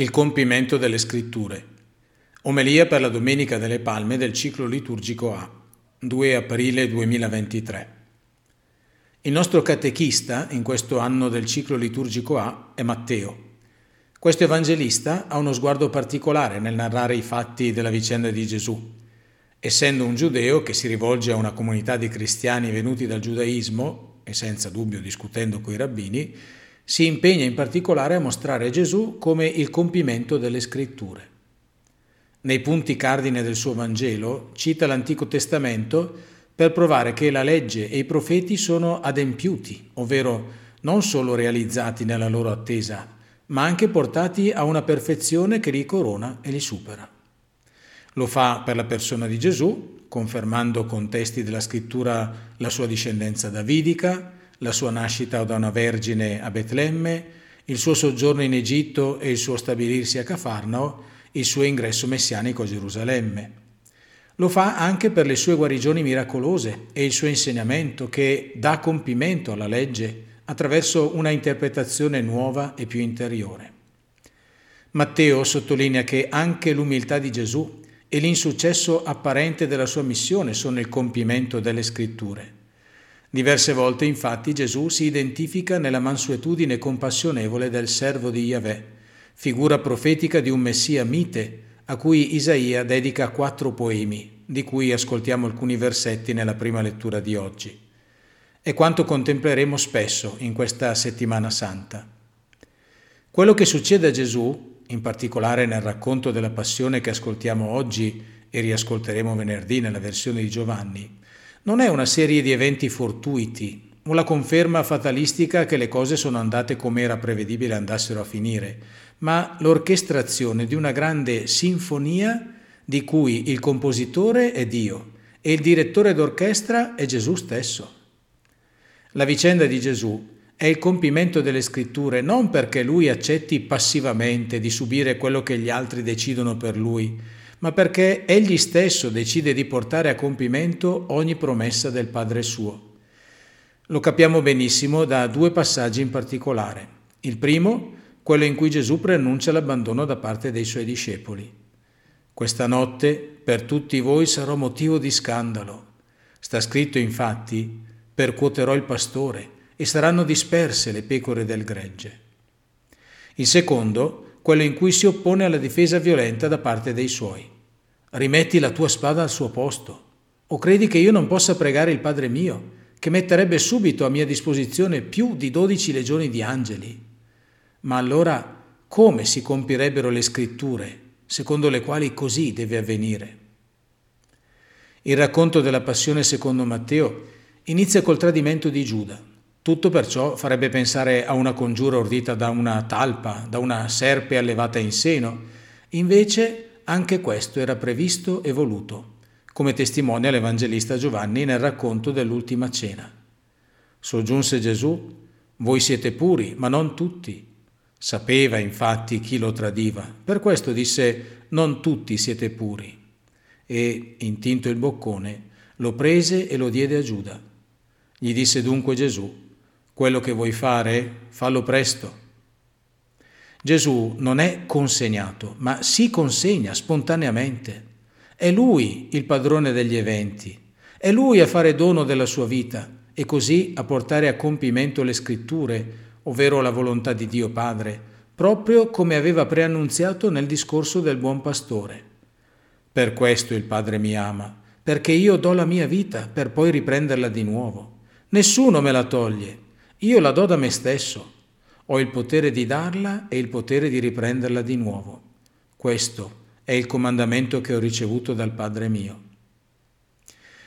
Il compimento delle scritture. Omelia per la Domenica delle Palme del ciclo liturgico A, 2 aprile 2023. Il nostro catechista in questo anno del ciclo liturgico A è Matteo. Questo evangelista ha uno sguardo particolare nel narrare i fatti della vicenda di Gesù. Essendo un giudeo che si rivolge a una comunità di cristiani venuti dal giudaismo, e senza dubbio discutendo coi rabbini, si impegna in particolare a mostrare Gesù come il compimento delle scritture. Nei punti cardine del suo Vangelo cita l'Antico Testamento per provare che la legge e i profeti sono adempiuti, ovvero non solo realizzati nella loro attesa, ma anche portati a una perfezione che li corona e li supera. Lo fa per la persona di Gesù, confermando con testi della scrittura la sua discendenza davidica, la sua nascita da una vergine a Betlemme, il suo soggiorno in Egitto e il suo stabilirsi a Cafarnao, il suo ingresso messianico a Gerusalemme. Lo fa anche per le sue guarigioni miracolose e il suo insegnamento che dà compimento alla legge attraverso una interpretazione nuova e più interiore. Matteo sottolinea che anche l'umiltà di Gesù e l'insuccesso apparente della sua missione sono il compimento delle scritture. Diverse volte infatti Gesù si identifica nella mansuetudine compassionevole del servo di Yahweh, figura profetica di un Messia mite a cui Isaia dedica quattro poemi, di cui ascoltiamo alcuni versetti nella prima lettura di oggi. E quanto contempleremo spesso in questa settimana santa. Quello che succede a Gesù, in particolare nel racconto della passione che ascoltiamo oggi e riascolteremo venerdì nella versione di Giovanni, non è una serie di eventi fortuiti la conferma fatalistica che le cose sono andate come era prevedibile andassero a finire, ma l'orchestrazione di una grande sinfonia di cui il compositore è Dio e il direttore d'orchestra è Gesù stesso. La vicenda di Gesù è il compimento delle scritture non perché lui accetti passivamente di subire quello che gli altri decidono per lui, ma perché egli stesso decide di portare a compimento ogni promessa del Padre suo. Lo capiamo benissimo da due passaggi in particolare. Il primo, quello in cui Gesù preannuncia l'abbandono da parte dei suoi discepoli. Questa notte per tutti voi sarò motivo di scandalo. Sta scritto infatti, percuoterò il pastore e saranno disperse le pecore del gregge. Il secondo, quello in cui si oppone alla difesa violenta da parte dei suoi. Rimetti la tua spada al suo posto. O credi che io non possa pregare il Padre mio, che metterebbe subito a mia disposizione più di dodici legioni di angeli? Ma allora come si compirebbero le scritture, secondo le quali così deve avvenire? Il racconto della passione secondo Matteo inizia col tradimento di Giuda. Tutto perciò farebbe pensare a una congiura ordita da una talpa, da una serpe allevata in seno. Invece anche questo era previsto e voluto, come testimonia l'Evangelista Giovanni nel racconto dell'ultima cena. Soggiunse Gesù, voi siete puri, ma non tutti. Sapeva infatti chi lo tradiva, per questo disse, non tutti siete puri. E, intinto il boccone, lo prese e lo diede a Giuda. Gli disse dunque Gesù, quello che vuoi fare, fallo presto. Gesù non è consegnato, ma si consegna spontaneamente. È Lui il padrone degli eventi, è Lui a fare dono della sua vita e così a portare a compimento le scritture, ovvero la volontà di Dio Padre, proprio come aveva preannunziato nel discorso del buon pastore. Per questo il Padre mi ama, perché io do la mia vita per poi riprenderla di nuovo. Nessuno me la toglie, io la do da me stesso, ho il potere di darla e il potere di riprenderla di nuovo. Questo è il comandamento che ho ricevuto dal Padre mio.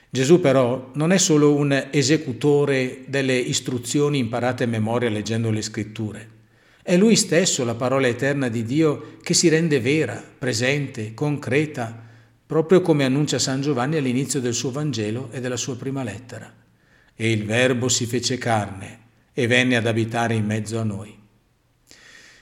Gesù però non è solo un esecutore delle istruzioni imparate a memoria leggendo le scritture, è Lui stesso la parola eterna di Dio che si rende vera, presente, concreta, proprio come annuncia San Giovanni all'inizio del suo Vangelo e della sua prima lettera. E il Verbo si fece carne e venne ad abitare in mezzo a noi.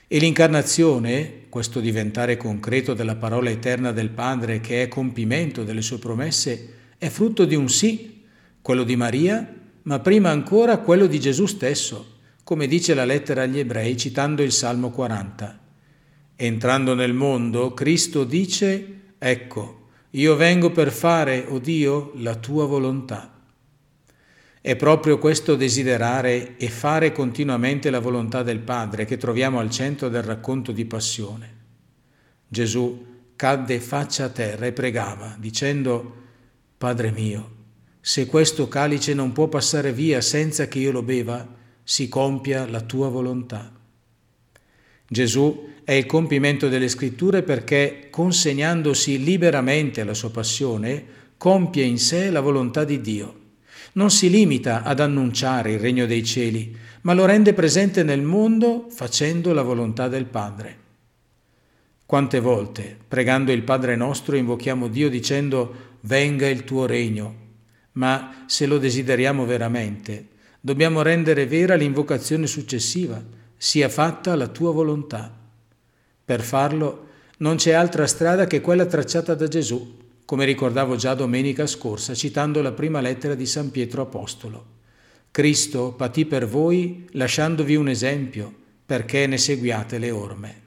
E l'incarnazione, questo diventare concreto della parola eterna del Padre che è compimento delle sue promesse, è frutto di un sì, quello di Maria, ma prima ancora quello di Gesù stesso, come dice la lettera agli ebrei citando il Salmo 40. Entrando nel mondo, Cristo dice, ecco, io vengo per fare, o oh Dio, la tua volontà. È proprio questo desiderare e fare continuamente la volontà del Padre che troviamo al centro del racconto di passione. Gesù cadde faccia a terra e pregava, dicendo, Padre mio, se questo calice non può passare via senza che io lo beva, si compia la tua volontà. Gesù è il compimento delle scritture perché, consegnandosi liberamente alla sua passione, compie in sé la volontà di Dio. Non si limita ad annunciare il regno dei cieli, ma lo rende presente nel mondo facendo la volontà del Padre. Quante volte, pregando il Padre nostro, invochiamo Dio dicendo venga il tuo regno, ma se lo desideriamo veramente, dobbiamo rendere vera l'invocazione successiva, sia fatta la tua volontà. Per farlo non c'è altra strada che quella tracciata da Gesù, come ricordavo già domenica scorsa citando la prima lettera di San Pietro Apostolo. Cristo patì per voi lasciandovi un esempio perché ne seguiate le orme.